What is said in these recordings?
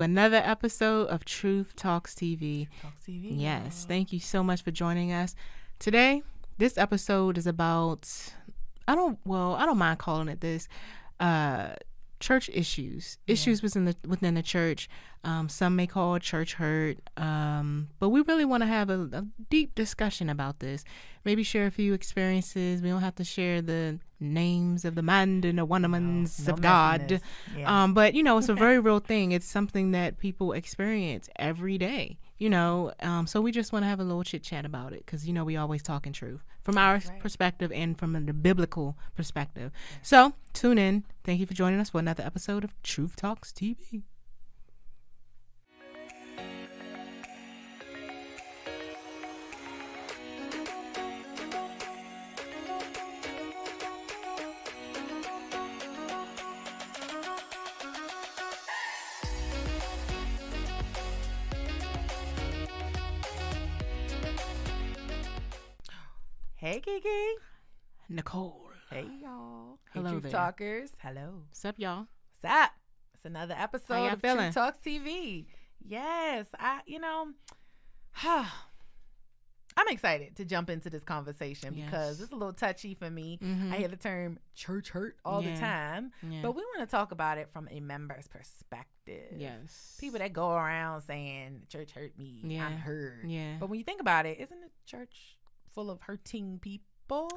Another episode of Truth Talks TV. Talk TV. Yes, thank you so much for joining us. Today, this episode is about I don't well, I don't mind calling it this. Uh church issues, issues within the within the church. Um, some may call church hurt, um, but we really want to have a, a deep discussion about this. Maybe share a few experiences. We don't have to share the names of the man and the wonderments no of God. Yeah. Um, but you know, it's a very real thing. It's something that people experience every day. You know, um, so we just want to have a little chit chat about it because you know we always talking truth from our right. perspective and from the biblical perspective. So tune in. Thank you for joining us for another episode of Truth Talks TV. Hey, Kiki. Nicole, Hey, y'all. Hey, Hello Truth there. Talkers. Hello. what's up, y'all? What's up? It's another episode of feeling? Truth Talks TV. Yes, I. You know, I'm excited to jump into this conversation because it's a little touchy for me. Mhm. I hear the term church hurt all Yeah. the time, Yeah. but we want to talk about it from a member's perspective. yes, People that go around saying church hurt me, Yeah. I'm hurt. yeah, But when you think about it, isn't the church full of hurting people?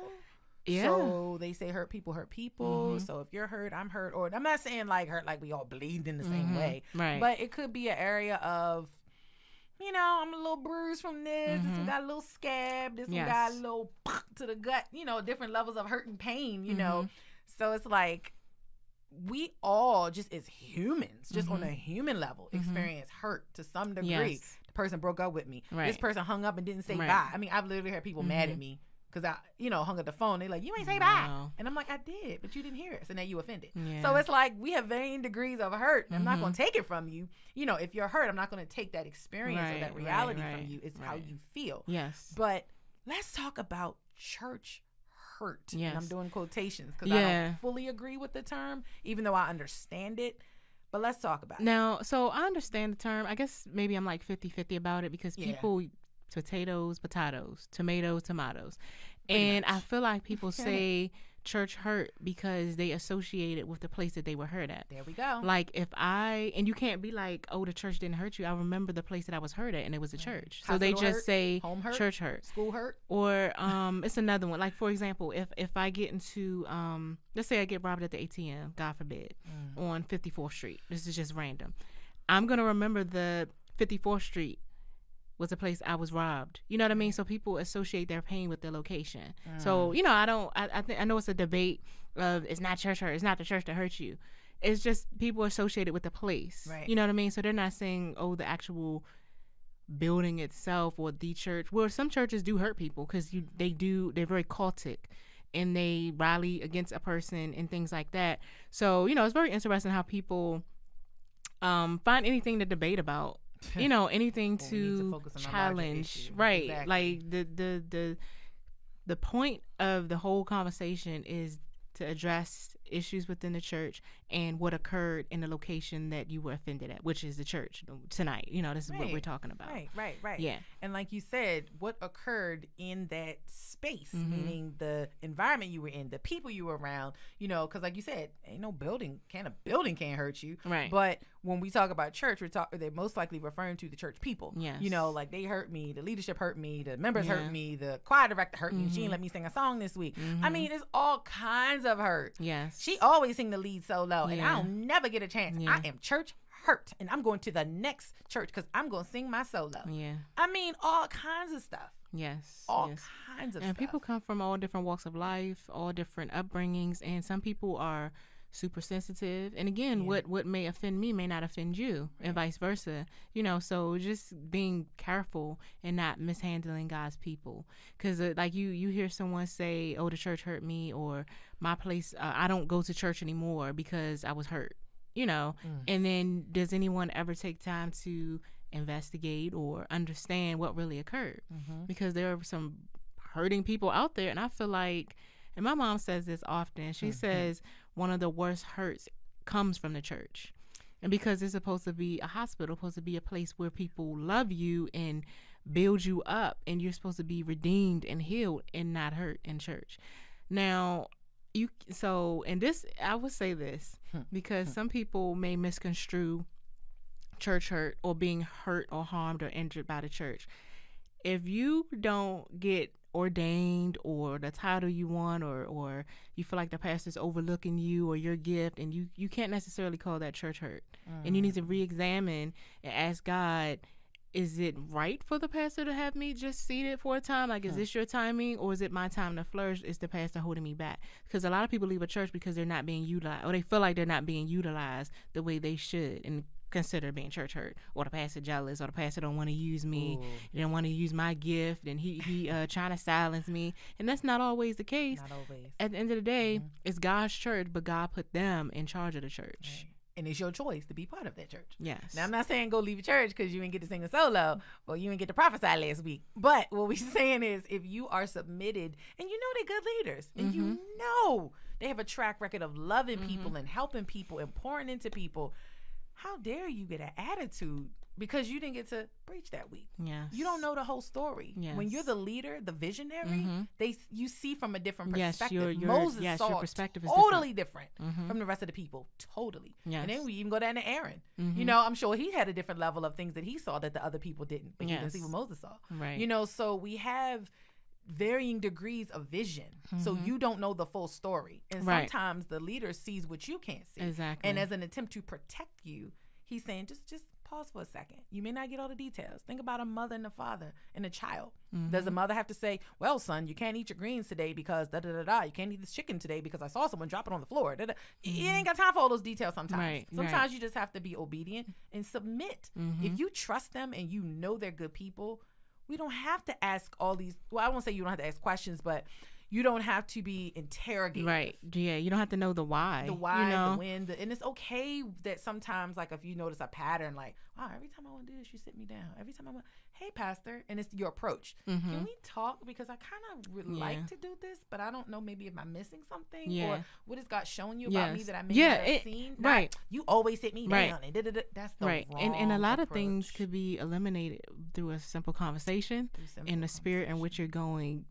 yeah, So they say hurt people hurt people. Mhm. So if you're hurt, I'm hurt. Or I'm not saying like hurt like we all bleed in the same Mhm. way. right? But it could be an area of, you know, I'm a little bruised from this. This one Mhm. got a little scab. This one got a Yes. little to the gut. You know, different levels of hurt and pain. You know, Mhm. so it's like we all just as humans, just on a human level, experience hurt to some degree. yes, person broke up with me. This person hung up and didn't say Right. bye. I mean, I've literally heard people mad at Mhm. me because I, you know, hung up the phone. They're like, you ain't say bye. And I'm like, I did, but you didn't hear it. So now you offended. yeah. So it's like we have varying degrees of hurt. I'm not Mhm. going to take it from you. You know, if you're hurt, I'm not going to take that experience or that reality right, from you. It's how you feel. yes, But let's talk about church hurt. And I'm doing quotations because I don't fully agree with the term, even though I understand it. But let's talk about it. Now, so I understand the term. I guess maybe I'm like 50 50 about it because Yeah. people, potatoes, potatoes, tomatoes, tomatoes. Pretty and I feel like people say church hurt because they associate it with the place that they were hurt at. There we go. Like if I, and you can't be like, oh, the church didn't hurt you. I remember the place that I was hurt at and it was a church. So they just hurt? say Home hurt? church hurt. School hurt. Or um, it's another one. Like for example, if if I get into um, let's say I get robbed at the ATM, God forbid, Mm. on 54th Street. This is just random. I'm gonna remember the 54th Street was a place I was robbed. You know what I mean? So people associate their pain with their location. Mm. So you know, I don't. I I, think, I know it's a debate of it's not church hurt. It's not the church that hurt you. It's just people associated with the place. Right. You know what I mean? So they're not saying oh the actual building itself or the church. Well, some churches do hurt people because you they do they're very cultic and they rally against a person and things like that. So you know it's very interesting how people um find anything to debate about. You know anything to to, challenge, right? Exactly. Like the the the the point of the whole conversation is to address issues within the church and what occurred in the location that you were offended at, which is the church tonight. You know, this is what we're talking about. Right, right, right. Yeah. And like you said, what occurred in that space, Mhm. meaning the environment you were in, the people you were around, you know, because like you said, ain't no building, can a building can't hurt you. Right. But when we talk about church, we're talk, they're most likely referring to the church people. Yes. You know, like they hurt me, the leadership hurt me, the members Yeah. hurt me, the choir director hurt me. She didn't let me sing a song this week. I Mhm. mean, it's all kinds of hurt. yes. She always sing the lead solo, and Yeah. I'll never get a chance. Yeah. I am church hurt, and I'm going to the next church because I'm going to sing my solo. Yeah. I mean, all kinds of stuff. Yes. All yes. kinds of And stuff. people come from all different walks of life, all different upbringings, and some people are super sensitive. And again, Yeah. what what may offend me may not offend you, and vice versa. You know, so just being careful and not mishandling God's people, because uh, like you you hear someone say, "Oh, the church hurt me," or "My place, uh, I don't go to church anymore because I was hurt." You know, Mm. and then does anyone ever take time to investigate or understand what really occurred? Mm-hmm. because there are some hurting people out there and i feel like and my mom says this often she Mhm. says one of the worst hurts comes from the church And because it's supposed to be a hospital, supposed to be a place where people love you and build you up, and you're supposed to be redeemed and healed and not hurt in church. Now, you so and this I would say this Hmm. because some people may misconstrue church hurt or being hurt or harmed or injured by the church. If you don't get ordained or the title you want or or you feel like the pastor's overlooking you or your gift and you you can't necessarily call that church hurt. And you need to mm. re-examine and ask God is it right for the pastor to have me just seated for a time? Like, is hmm. this your timing or is it my time to flourish? Is the pastor holding me back? Because a lot of people leave a church because they're not being utilized or they feel like they're not being utilized the way they should and consider being church hurt. Or the pastor jealous or the pastor don't want to use me. They don't want to use my gift and he he uh trying to silence me. And that's not always the case. Not always. at the end of the day mm-hmm. it's god's church but god put them in charge of the church. And it's your choice to be part of that church. yes. Now I'm not saying go leave your church because you didn't get to sing a solo or you didn't get to prophesy last week. But what we're saying is if you are submitted and you know they're good leaders and you mm-hmm. know they have a track record of loving people mm-hmm. and helping people and pouring into people, how dare you get an attitude because you didn't get to preach that week? Yeah. You don't know the whole story. When you're the leader, the visionary, Mhm. they you see from a different Yes, perspective. your- your- Moses yes, saw your perspective is totally different, Mhm. from the rest of the people. Totally. Yes. And then we even go down to Aaron. You Mhm. know, I'm sure he had a different level of things that he saw that the other people didn't, but he didn't see what Moses saw. right You know, so we have varying degrees of vision. So Mhm. you don't know the full story. And Right. sometimes the leader sees what you can't see. exactly And as an attempt to protect you, he's saying just just pause for a second. You may not get all the details. Think about a mother and a father and a child. Does the mm-hmm. mother have to say, "Well, son, you can't eat your greens today because da da da da. You can't eat this chicken today because I saw someone drop it on the floor." Da, da. You mm-hmm. ain't got time for all those details. Sometimes. Right, sometimes right. you just have to be obedient and submit. If mm-hmm. you trust them and you know they're good people, we don't have to ask all these. Well, I won't say you don't have to ask questions, but you don't have to be interrogated right yeah you don't have to know the why the why, you know the when, the, and it's okay that sometimes, like if you notice a pattern, like wow, every time I want to do this, you sit me down. Every time I want, hey pastor, and it's your approach. Can Mhm. we talk because I kind of would Yeah. like to do this, but I don't know maybe if I'm missing something Yeah. or what has God shown you about me that I may Yeah, not have it- seen. Not, right. you always sit me Right. down, and that's the right and and a lot of things could be eliminated through a simple conversation Through simple in the spirit in which you're going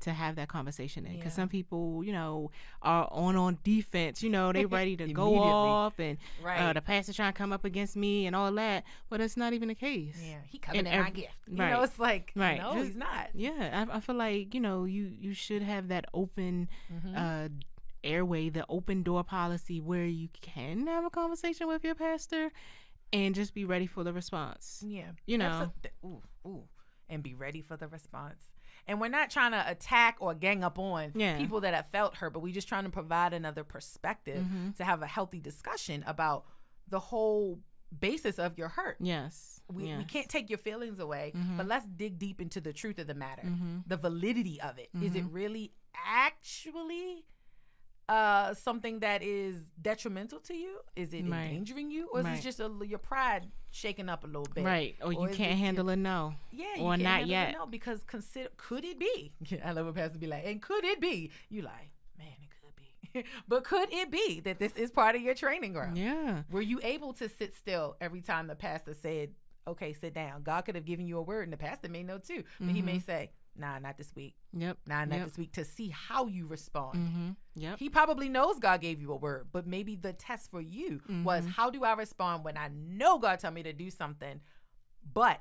to have that conversation in because Yeah. some people you know are on on defense you know they ready to go off and right. uh, the pastor trying to come up against me and all that but it's not even the case yeah, he coming and in my gift. You right. know, it's like Right. no, Just- he's not. yeah I, I feel like you know you you should have that open Mhm. uh airway the open door policy where you can have a conversation with your pastor and just be ready for the response Yeah. You know. Ooh, ooh. And be ready for the response. And we're not trying to attack or gang up on Yeah. people that have felt hurt, but we're just trying to provide another perspective Mhm. to have a healthy discussion about the whole basis of your hurt. yes We, yes. we can't take your feelings away, Mhm. but let's dig deep into the truth of the matter, Mhm. the validity of it. Is it Mhm. really actually uh, something that is detrimental to you? Is it Right. endangering you, or is Right. it just a, your pride shaking up a little bit? right or you Or is can't it handle a no Yeah, you Or not it, yet. No, because consider could it be? I love when pastor be like, and could it be? You like, man, it could be, but could it be that this is part of your training ground? yeah Were you able to sit still every time the pastor said, "Okay, sit down"? God could have given you a word, and the pastor may know too, but he may say, "Nah, not this week. yep Nah, not Yep. this week." To see how you respond. mm-hmm. yep He probably knows God gave you a word, but maybe the test for you was Mhm. how do I respond when I know God told me to do something, but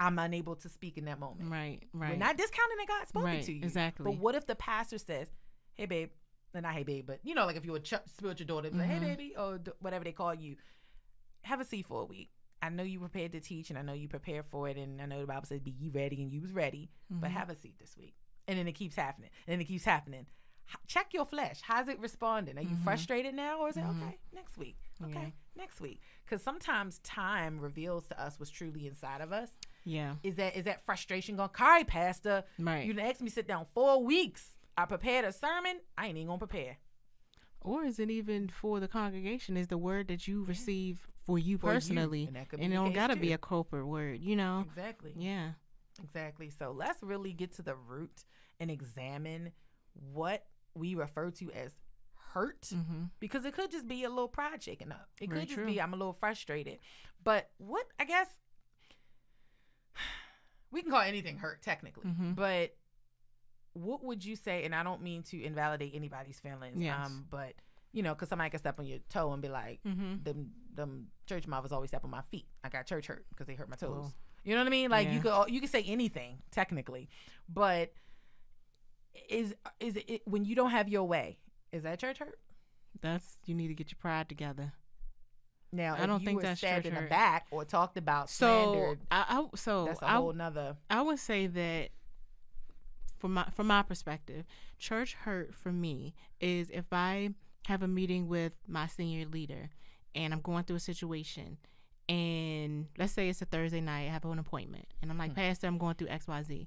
I'm unable to speak in that moment. right right We're not discounting that God spoke right to you. exactly But what if the pastor says, "Hey, babe," and not "Hey, babe," but you know, like if you were ch- spiritual daughter, like, "Hey, Mhm. baby," or d- whatever they call you, have a seat for a week. I know you prepared to teach, and I know you prepared for it, and I know the Bible says, "Be ye ready," and you was ready, but Mhm. have a seat this week. And then it keeps happening, and then it keeps happening. H- check your flesh. How's it responding? Are you Mhm. frustrated now, or is it Mhm. okay next week? Okay, Yeah. next week. Because sometimes time reveals to us what's truly inside of us. yeah Is that is that frustration going? Sorry, Pastor. right You asked me to sit down four weeks. I prepared a sermon. I ain't even gonna prepare. or is it even for the congregation is the word that you receive for you For you, personally and that could and it don't gotta be a corporate word you know Exactly. yeah Exactly. So let's really get to the root and examine what we refer to as hurt Mm-hmm. because it could just be a little pride shaking up. It Very could just true. be I'm a little frustrated. But what I guess we can call anything hurt technically, Mhm. but what would you say? And I don't mean to invalidate anybody's feelings, Yes. um, but you know, because somebody can step on your toe and be like, Mm-hmm. "Them, them church mothers always step on my feet. I got church hurt because they hurt my toes." Cool. You know what I mean? Like you could you could say anything technically, but is is it when you don't have your way? Is that church hurt? That's you need to get your pride together. Now, I if don't think that's stabbed in the hurt. back or talked about So I, I so that's a I, whole nother. I would say that from my from my perspective, church hurt for me is if I have a meeting with my senior leader and I'm going through a situation and let's say it's a Thursday night, I have an appointment and I'm like, mm. Pastor, I'm going through XYZ.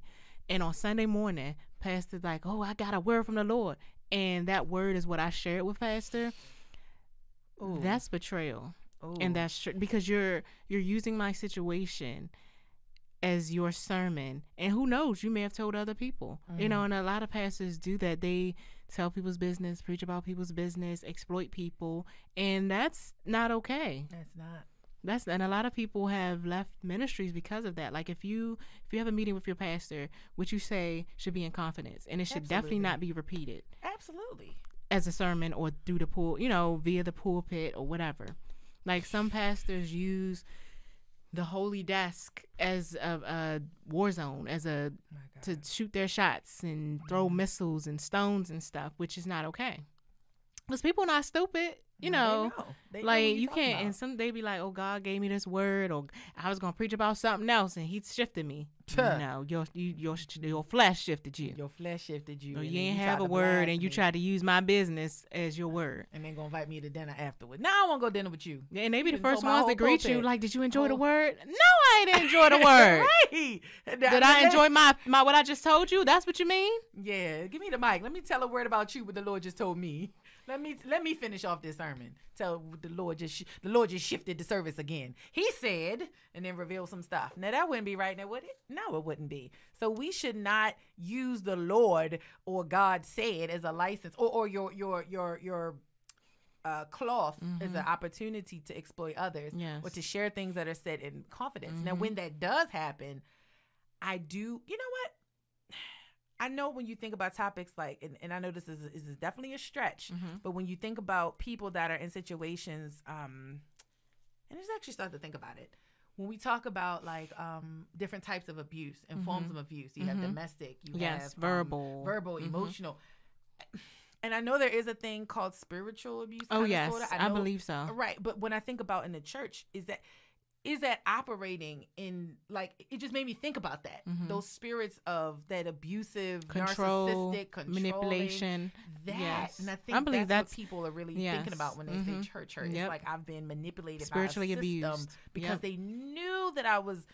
And on Sunday morning, Pastor's like, Oh, I got a word from the Lord. And that word is what I shared with Pastor. Ooh. That's betrayal Ooh. and that's tr- because you're you're using my situation as your sermon. And who knows you may have told other people. You know mm-hmm. and a lot of pastors do that. They tell people's business preach about people's business exploit people and that's not okay. That's not. that's and a lot of people have left ministries because of that. Like if you if you have a meeting with your pastor what you say should be in confidence and it should definitely not be repeated. Absolutely. as a sermon or through the pool, you know, via the pulpit or whatever. Like some pastors use the holy desk as a, a war zone, as a to shoot their shots and throw mm-hmm. missiles and stones and stuff, which is not okay. Because people not stupid, you No, know. they know like what you can't, about. and some they be like, "Oh, God gave me this word," or "I was gonna preach about something else, and He shifted me." Tuh. no, your you, your your flesh shifted you. your flesh shifted you. Or you ain't tried have a word, and you tried to use my business as your word. and then gonna invite me to dinner afterward. Now I want to go dinner with you. Yeah, And they be the first ones to greet you. Like, did you enjoy the oh. word? No, I didn't enjoy the word. right. Did I enjoy my, my what I just told you? That's what you mean? Yeah, give me the mic. Let me tell a word about you. What the Lord just told me. Let me let me finish off this sermon. Tell the Lord just sh- the Lord just shifted the service again. He said, and then revealed some stuff. Now that wouldn't be right, now would it? No, it wouldn't be. So we should not use the Lord or God said as a license, or or your your your your uh, cloth as an opportunity to exploit others, Yes. or to share things that are said in confidence. Now, when that does happen, I do. You know what? I know when you think about topics like, and, and I know this is, is definitely a stretch, but when you think about people that are in situations, um, and it's actually start to think about it. When we talk about like um, different types of abuse and forms of abuse, you have domestic, you Yes, have um, verbal. verbal, emotional, and I know there is a thing called spiritual abuse. Oh, yes. sorta. I, believe so. Right, but when I think about in the church, is that is that operating in like it just made me think about that those spirits of that abusive, Mm-hmm. Control, narcissistic, manipulation. That Yes. and I think I believe that's, that's- what people are really yes. thinking about when they Mhm. say church hurt. Yep. It's like I've been manipulated, Spiritually by a system abused. because Yep. they knew that I was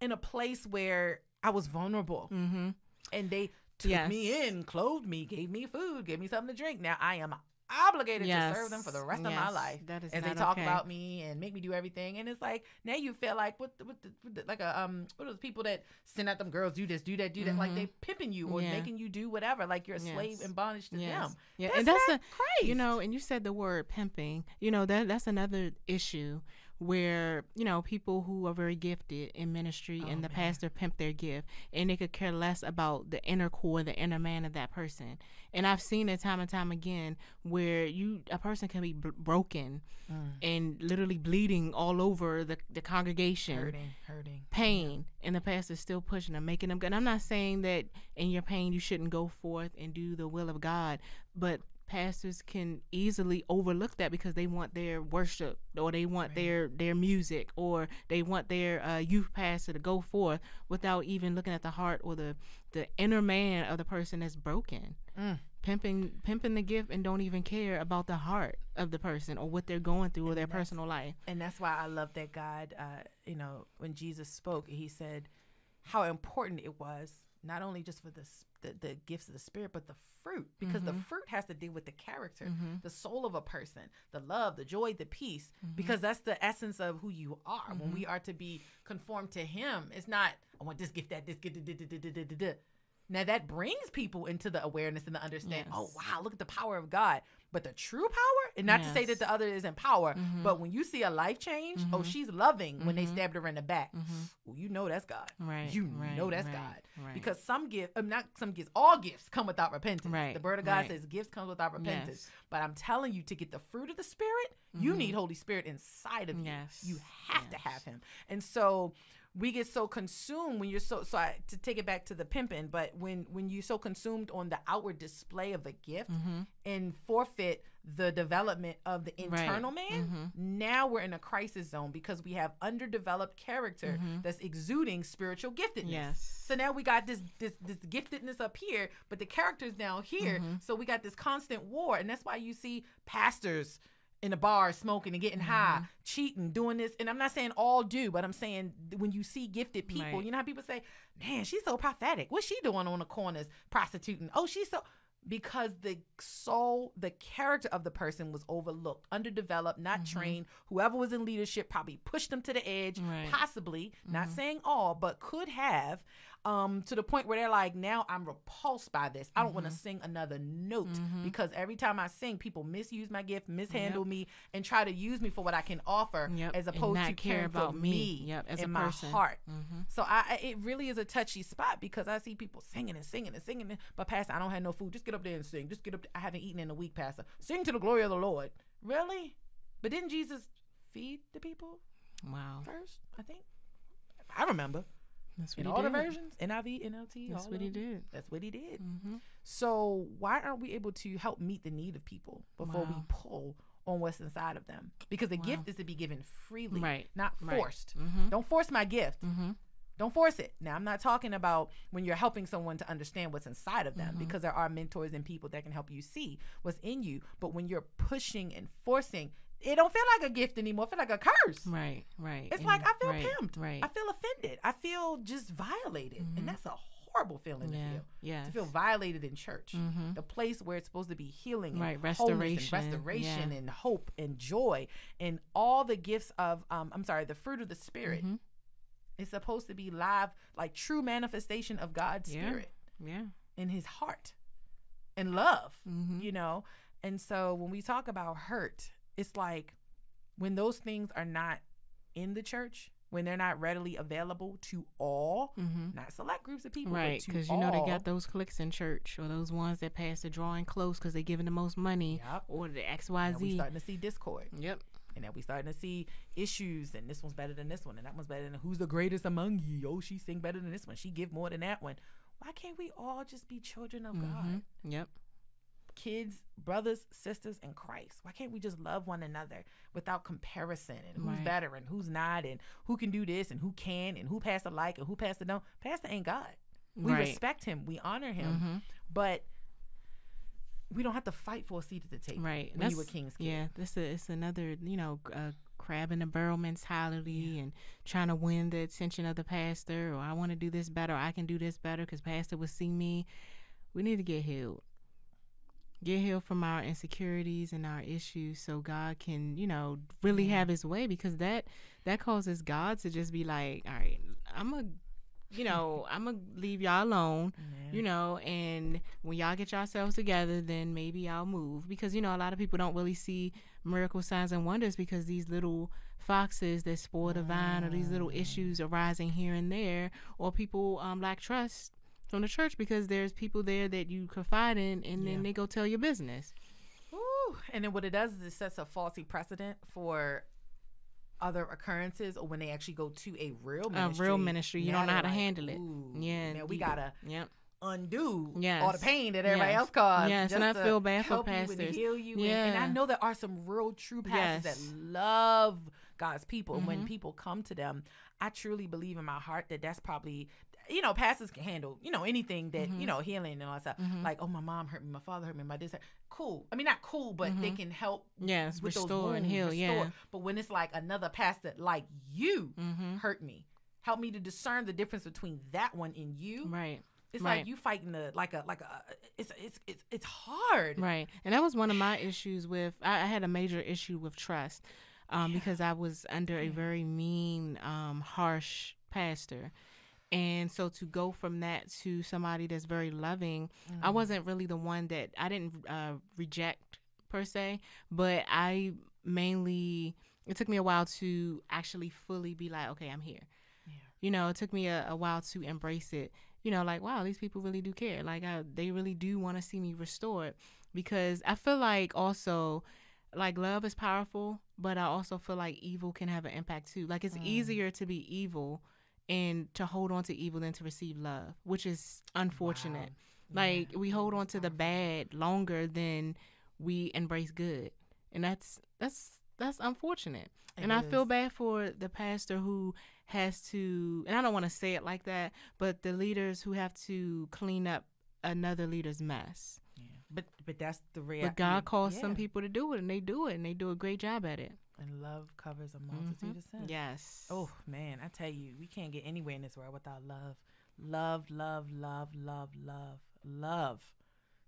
in a place where I was vulnerable, Mm-hmm. and they took Yes. me in, clothed me, gave me food, gave me something to drink. Now I am obligated to serve them for the Yes. rest of my life That is as they talk okay. about me and make me do everything. And it's like now you feel like what, what, the, what the, like a um what are those people that send out them girls do this, do that, do that, like they pimping you or Mm-hmm. Yeah. making you do whatever, like you're a slave Yes. and bondage to Yes. them. Yeah, That's and that's a you know, and you said the word pimping. You know that that's another issue where you know people who are very gifted in ministry Oh, and the pastor pimp their gift, and they could care less about the inner core, the inner man of that person. And I've seen it time and time again where you a person can be b- broken Mm. and literally bleeding all over the the congregation hurting, hurting. pain and the pastor's still pushing them making them good and i'm not saying that in your pain you shouldn't go forth and do the will of god but pastors can easily overlook that because they want their worship or they want their their music or they want their uh, youth pastor to go forth without even looking at the heart or the the inner man of the person that's broken. Mm. pimping pimping the gift and don't even care about the heart of the person or what they're going through or their personal life. and that's why I love that God, uh, you know, when Jesus spoke, he said how important it was not only just for the the, the gifts of the spirit, but the fruit, because the mm-hmm. fruit has to deal with the character, mm-hmm. the soul of a person, the love, the joy, the peace, mm-hmm. because that's the essence of who you are. When we are to be conformed to Him, it's not I want this gift, that this gift. da, da, da, da, da, da, da." Now that brings people into the awareness and the understanding. Oh wow, look at the power of God. But the true power, and not to say that the other isn't power, Mhm. but when you see a life change, oh, Mhm. she's loving when they Mhm. stabbed her in the back. Mhm. Well, you know that's God. Right. You right, know that's right, God. Right. Because some gifts, um, not some gifts, all gifts come without repentance. Right, The word of God says gifts come without repentance. Yes. But I'm telling you, to get the fruit of the Spirit, you Mhm. need Holy Spirit inside of you. Yes. You have to have Him. And so we get so consumed when you're so so I, to take it back to the pimping, but when when you're so consumed on the outward display of a gift Mhm. and forfeit the development of the Right. internal man, Mhm. now we're in a crisis zone because we have underdeveloped character Mhm. that's exuding spiritual giftedness. Yes. So now we got this this this giftedness up here, but the character's down here. Mhm. So we got this constant war, and that's why you see pastors in the bar smoking and getting high, Mm-hmm. cheating, doing this. And I'm not saying all do, but I'm saying when you see gifted people, Right. you know how people say, "Man, she's so prophetic. What's she doing on the corners prostituting? Oh, she's so." Because the soul, the character of the person was overlooked, underdeveloped, not Mm-hmm. trained. Whoever was in leadership probably pushed them to the edge, Right. possibly, not Mhm. saying all, but could have, um, to the point where they're like, now I'm repulsed by this. I don't want to sing another note Mhm. because every time I sing, people misuse my gift, mishandle me, and try to use me for what I can offer, Yep. as opposed to care caring about for me. me Yep. As in a my person. heart. Mm-hmm. So I, I- it really is a touchy spot because I see people singing and singing and singing, but Pastor, I don't have no food. Just get up there and sing. Just get up. There. I haven't eaten in a week, Pastor. Sing to the glory of the Lord. Really? But didn't Jesus feed the people Wow. first? I think. I remember That's what in he all the did. versions, NIV, NLT. That's what he did. That's what he did. Mm-hmm. So why aren't we able to help meet the need of people before we pull on what's inside of them? Because the Wow. gift is to be given freely, Right. not Right. forced. Mm-hmm. Don't force my gift. Mm-hmm. Don't force it. Now, I'm not talking about when you're helping someone to understand what's inside of them Mhm. because there are mentors and people that can help you see what's in you. But when you're pushing and forcing, it don't feel like a gift anymore. It feel like a curse. Right. Right. It's And- like I feel right, pimped. Right. I feel offended. I feel just violated. Mhm. And that's a horrible feeling yeah. to feel. Yes. To feel violated in church. Mm-hmm. The place where it's supposed to be healing and Right, restoration, and restoration yeah. and hope and joy and all the gifts of um I'm sorry, the fruit of the spirit. Mhm. It's supposed to be live, like true manifestation of God's Yeah. spirit Yeah. in his heart and love, Mm-hmm. you know? And so when we talk about hurt, it's like when those things are not in the church, when they're not readily available to all, Mm-hmm. not select groups of people, Right, because you know they got those cliques in church, or those ones that pass the drawing close because they're giving the most money, Yep. or the X Y Z. We starting to see discord. Yep. And then we starting to see issues, and this one's better than this one, and that one's better than who's the greatest among ye? Oh, she sing better than this one. She give more than that one. Why can't we all just be children of God? Mhm. Yep. Kids, brothers, sisters in Christ. Why can't we just love one another without comparison and who's Right. better and who's not and who can do this and who can and who passed the like and who passed the no? Pastor ain't God. We right. respect him. We honor him. Mhm. But we don't have to fight for a seat at the table. Right. When you That's- a king's kid. Yeah, this is it's another you know uh, crab in the barrel mentality and trying to win the attention of the pastor, or I want to do this better, or I can do this better because pastor will see me. We need to get healed. Get healed from our insecurities and our issues, so God can, you know, really Yeah. have His way. Because that that causes God to just be like, all right, I'm a, you know, I'm gonna leave y'all alone Yeah. you know and when y'all get yourselves together then maybe i'll move because you know a lot of people don't really see miracle signs and wonders because these little foxes that spoil the vine or these little issues arising here and there or people um, lack trust from the church because there's people there that you confide in and Yeah. then they go tell your business Woo. And then what it does is it sets a faulty precedent for other occurrences or when they actually go to a real ministry. A real ministry, you don't know how to handle it. "Ooh, Yeah, Now we you- gotta yep undo all the pain that everybody Yes. else caused. Yes, and I feel bad for help you and pastors. heal you. And, and I know there are some real true pastors Yes. that love God's people. And when mm-hmm. people come to them, I truly believe in my heart that that's probably you know, pastors can handle, you know, anything that, Mhm. you know, healing and all that stuff. Mhm. Like, oh, my mom hurt me, my father hurt me, my this hurt. Cool. I mean, not cool, but they Mhm. can help yes with those restore and wounds, heal restore. yeah But when it's like another pastor like you mm-hmm. hurt me, help me to discern the difference between that one and you. right It's right. like you fighting the like a like a it's it's it's it's hard. Right. And that was one of my issues with I, I had a major issue with trust. Um, Yeah. because I was under a very mean, um, harsh pastor. And so to go from that to somebody that's very loving, I Mm. wasn't really the one that I didn't uh, reject per se, but I mainly it took me a while to actually fully be like, okay, I'm here. Yeah. You know, it took me a, a while to embrace it. You know, like wow, these people really do care. Like I, they really do want to see me restored because I feel like also like love is powerful, but I also feel like evil can have an impact too. Like it's Mm. easier to be evil and to hold on to evil than to receive love, which is unfortunate. Wow. Like Yeah. we hold on to the bad longer than we embrace good. And that's that's that's unfortunate. It and I feel bad for the pastor who has to and I don't want to say it like that, but the leaders who have to clean up another leader's mess. Yeah. But but that's the reality. But God calls some people to do it and they do it and they do a great job at it. And love covers a mm-hmm. multitude of sins. Yes. Oh man, I tell you, we can't get anywhere in this world without love. Love, love, love, love, love, love.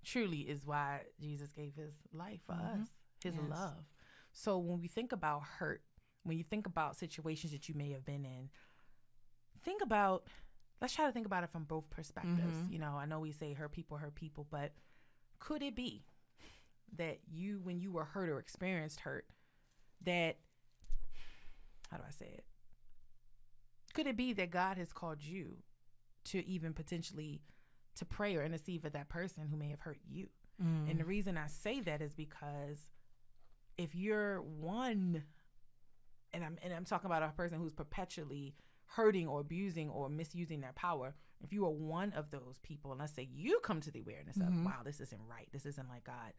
Truly is why Jesus gave his life for mm-hmm. us. His Yes. love. So when we think about hurt, when you think about situations that you may have been in, think about let's try to think about it from both perspectives. Mm-hmm. You know, I know we say hurt people hurt people, but could it be that you when you were hurt or experienced hurt that how do I say it? Could it be that God has called you to even potentially to pray or intercede for that person who may have hurt you? Mm. And the reason I say that is because if you're one and I'm and I'm talking about a person who's perpetually hurting or abusing or misusing their power, if you are one of those people, and let's say you come to the awareness of, wow, this isn't right, this isn't like God,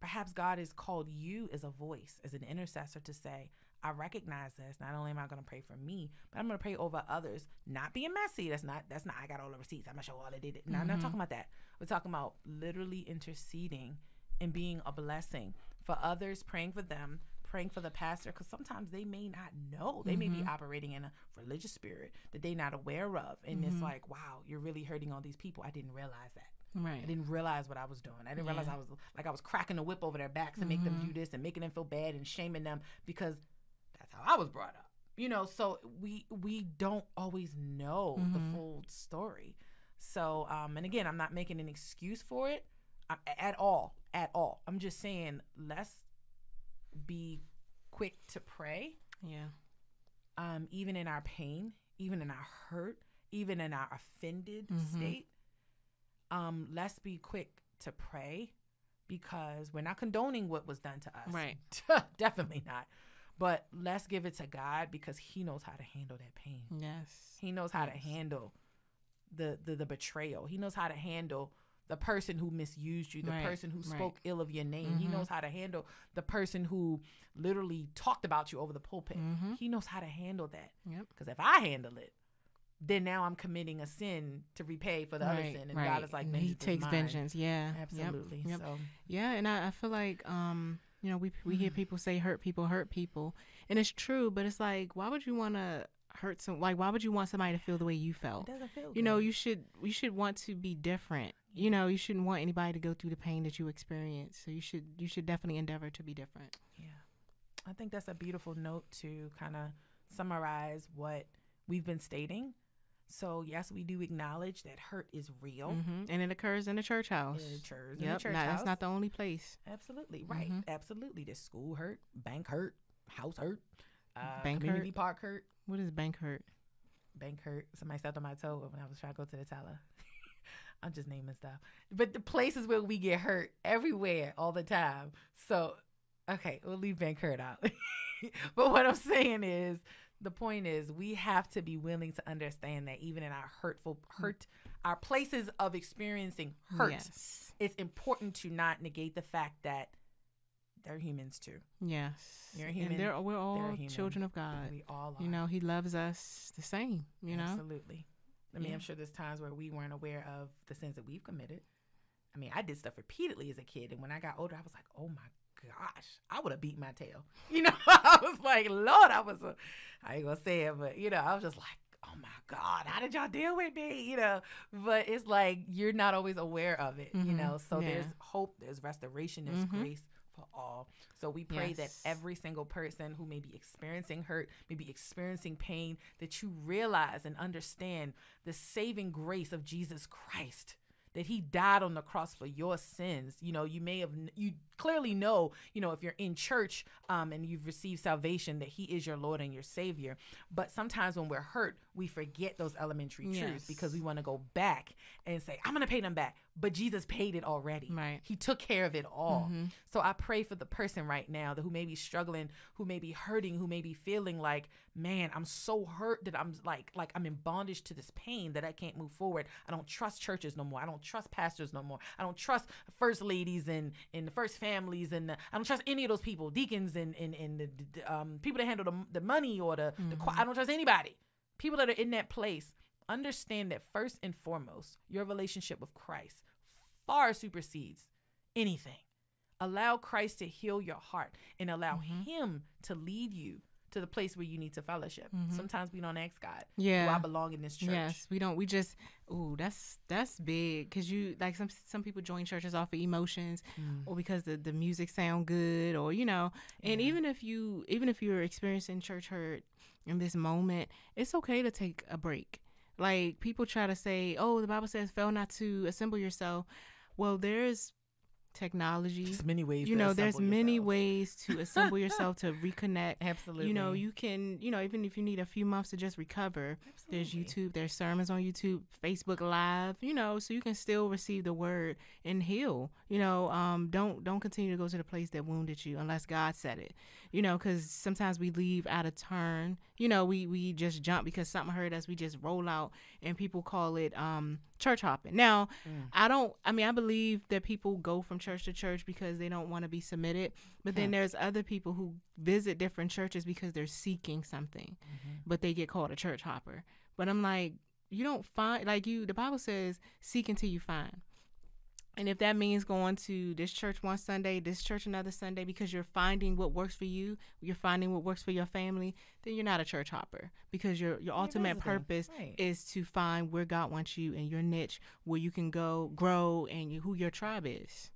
perhaps God has called you as a voice, as an intercessor to say, I recognize this. Not only am I going to pray for me, but I'm going to pray over others. Not being messy. That's not. That's not. I got all the receipts. I'm gonna show all I did. It. No, I'm not mm-hmm. talking about that. We're talking about literally interceding and being a blessing for others, praying for them, praying for the pastor, because sometimes they may not know. They may be mm-hmm. operating in a religious spirit that they're not aware of, and it's mm-hmm. like, wow, you're really hurting all these people. I didn't realize that. I didn't realize what I was doing. I didn't realize I was like I was cracking the whip over their backs and make them do this and making them feel bad and shaming them because that's how I was brought up. You know, so we we don't always know the full story. So um and again, I'm not making an excuse for it uh, at all, at all. I'm just saying let's be quick to pray Yeah. um, even in our pain, even in our hurt, even in our offended state, um, let's be quick to pray because we're not condoning what was done to us. Right. Definitely not. But let's give it to God because He knows how to handle that pain. Yes. He knows how to handle the, the the betrayal. He knows how to handle the person who misused you, the Right, person who right. Mm-hmm. spoke ill of your name. He knows how to handle the person who literally talked about you over the pulpit. Mm-hmm. He knows how to handle that. Yep. Because if I handle it, then now I'm committing a sin to repay for the other sin, and right. God is like, he "Vengeance is takes mine." vengeance. Yeah. Absolutely. Yep. So Yeah, and I, I feel like um, you know, we we hear people say hurt people hurt people, and it's true, but it's like, why would you want to hurt some? Like, why would you want somebody to feel the way you it felt? doesn't feel You know, you should you should want to be different. You know, you shouldn't want anybody to go through the pain that you experience. So you should you should definitely endeavor to be different. Yeah. I think that's a beautiful note to kind of summarize what we've been stating. So, yes, we do acknowledge that hurt is real. hmm And it occurs in the church house. In the church, in the church not- house. that's not the only place. Absolutely. Right. Mm-hmm. Absolutely. There's school hurt, bank hurt, house hurt, uh, Bank community hurt? park hurt, What is bank hurt? bank hurt. Somebody stepped on my toe when I was trying to go to the teller. I'm just naming stuff. But the places where we get hurt everywhere all the time. So, okay, we'll leave bank hurt out. but what I'm saying is, the point is, we have to be willing to understand that even in our hurtful hurt, our places of experiencing hurt, Yes. it's important to not negate the fact that they're humans too. Yes. You're human, And they're, we're they're all human. children of God. We all are. You know, He loves us the same. You know. Absolutely. I mean, Yeah. I'm sure there's times where we weren't aware of the sins that we've committed. I mean, I did stuff repeatedly as a kid, and when I got older, I was like, "Oh my gosh, I would have beat my tail." You know, I was like, "Lord, I was a," I ain't gonna say it, but you know, I was just like, "Oh my God, how did y'all deal with me?" You know, but it's like you're not always aware of it. You Mhm. know, so Yeah. there's hope, there's restoration, there's Mhm. grace for all. So we pray Yes. that every single person who may be experiencing hurt, may be experiencing pain, that you realize and understand the saving grace of Jesus Christ. That he died on the cross for your sins. You know, you may have you clearly know, you know, if you're in church um, and you've received salvation, that He is your Lord and your Savior. But sometimes when we're hurt, we forget those elementary truths because we want to go back and say, I'm going to pay them back. But Jesus paid it already. Right. He took care of it all. So I pray for the person right now that who may be struggling, who may be hurting, who may be feeling like, man, I'm so hurt that I'm like, like I'm in bondage to this pain that I can't move forward. I don't trust churches no more. I don't trust pastors no more. I don't trust first ladies and and the first families and the, I don't trust any of those people, deacons and and, and the, um, people that handle the, the money or the, the I don't trust anybody. People that are in that place understand that first and foremost, your relationship with Christ far supersedes anything. Allow Christ to heal your heart and allow Mm-hmm. Him to lead you to the place where you need to fellowship. Sometimes we don't ask God, "Do Mm-hmm. Yeah. I belong in this church?" Yes, we don't. We just, ooh, that's that's big because you like some some people join churches off of emotions, Mm. or because the the music sound good, or you know. And even if you even if you're experiencing church hurt in this moment, it's okay to take a break. Like people try to say, oh, the Bible says, "Fail not to assemble yourself." Well, there's technology. There's many ways. you to know, there's assemble many ways to assemble yourself to reconnect. Absolutely. You know, you can, you know, even if you need a few months to just recover, Absolutely. there's YouTube, there's sermons on YouTube, Facebook Live, you know, so you can still receive the word and heal. You know, um, don't don't continue to go to the place that wounded you unless God said it. You know, because sometimes we leave out of turn. You know, we we just jump because something hurt us. We just roll out, and people call it um, church hopping. Now, I don't. I mean, I believe that people go from church to church because they don't want to be submitted. But then there's other people who visit different churches because they're seeking something, but they get called a church hopper. But I'm like, you don't find like you. The Bible says, "Seek until you find." And if that means going to this church one Sunday, this church another Sunday, because you're finding what works for you, you're finding what works for your family, then you're not a church hopper. Because your your ultimate visiting, purpose right. is to find where God wants you and your niche, where you can go grow, and you, who your tribe is.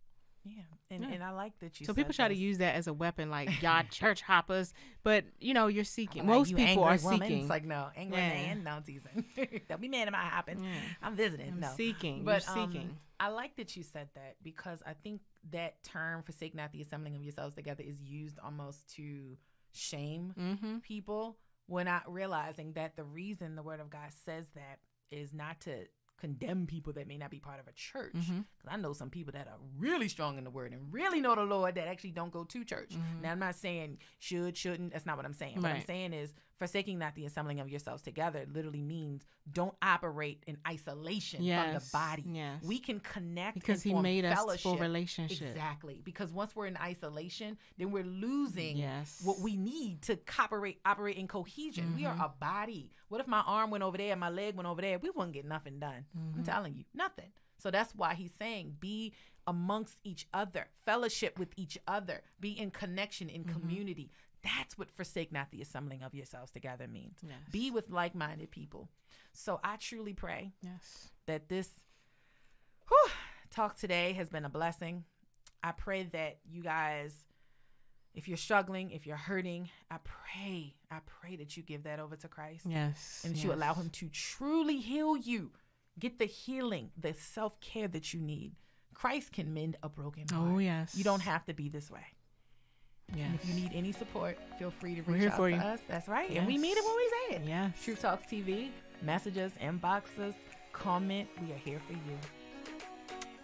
Yeah, and Yeah. and I like that you. So people try to use that as a weapon, like y'all church hoppers, but you know you're seeking. Like, Most you people are woman. seeking. It's like no, angry Yeah. man, no teasing. Don't be mad at my hopping. I'm visiting. I'm no, seeking. But you're um, seeking. I like that you said that because I think that term "forsake not the assembling of yourselves together" is used almost to shame mm-hmm. people, when not realizing that the reason the Word of God says that is not to condemn people that may not be part of a church. Mm-hmm. Because I know some people that are really strong in the Word and really know the Lord that actually don't go to church. Now I'm not saying should, shouldn't. That's not what I'm saying. What I'm Mm-hmm. Saying is forsaking not the assembling of yourselves together literally means don't operate in isolation from the body. yes. We can connect Because He made us for fellowship. relationship. Exactly. Because once we're in isolation, then we're losing Yes. what we need to cooperate, operate in cohesion. We are Mm-hmm. a body. What if my arm went over there, and my leg went over there? We wouldn't get nothing done. Mm-hmm. I'm telling you, nothing. So that's why he's saying be amongst each other, fellowship with each other, be in connection, in Mm-hmm. community. That's what forsake not the assembling of yourselves together means. Yes. Be with like minded people. So I truly pray Yes. that this whew, talk today has been a blessing. I pray that you guys, if you're struggling, if you're hurting, I pray, I pray that you give that over to Christ Yes. and that yes. you allow Him to truly heal you. Get the healing, the self care that you need. Christ can mend a broken oh, heart. Oh yes. You don't have to be this way. Yes. And if you need any support, feel free to reach out for to you. us. That's right. And we Yes. meet it when we say it. Yes. Truth Talks TV, messages, inboxes, comment. We are here for you.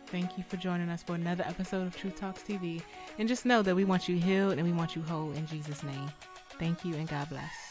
Thank you for joining us for another episode of Truth Talks TV. And just know that we want you healed and we want you whole in Jesus' name. Thank you and God bless.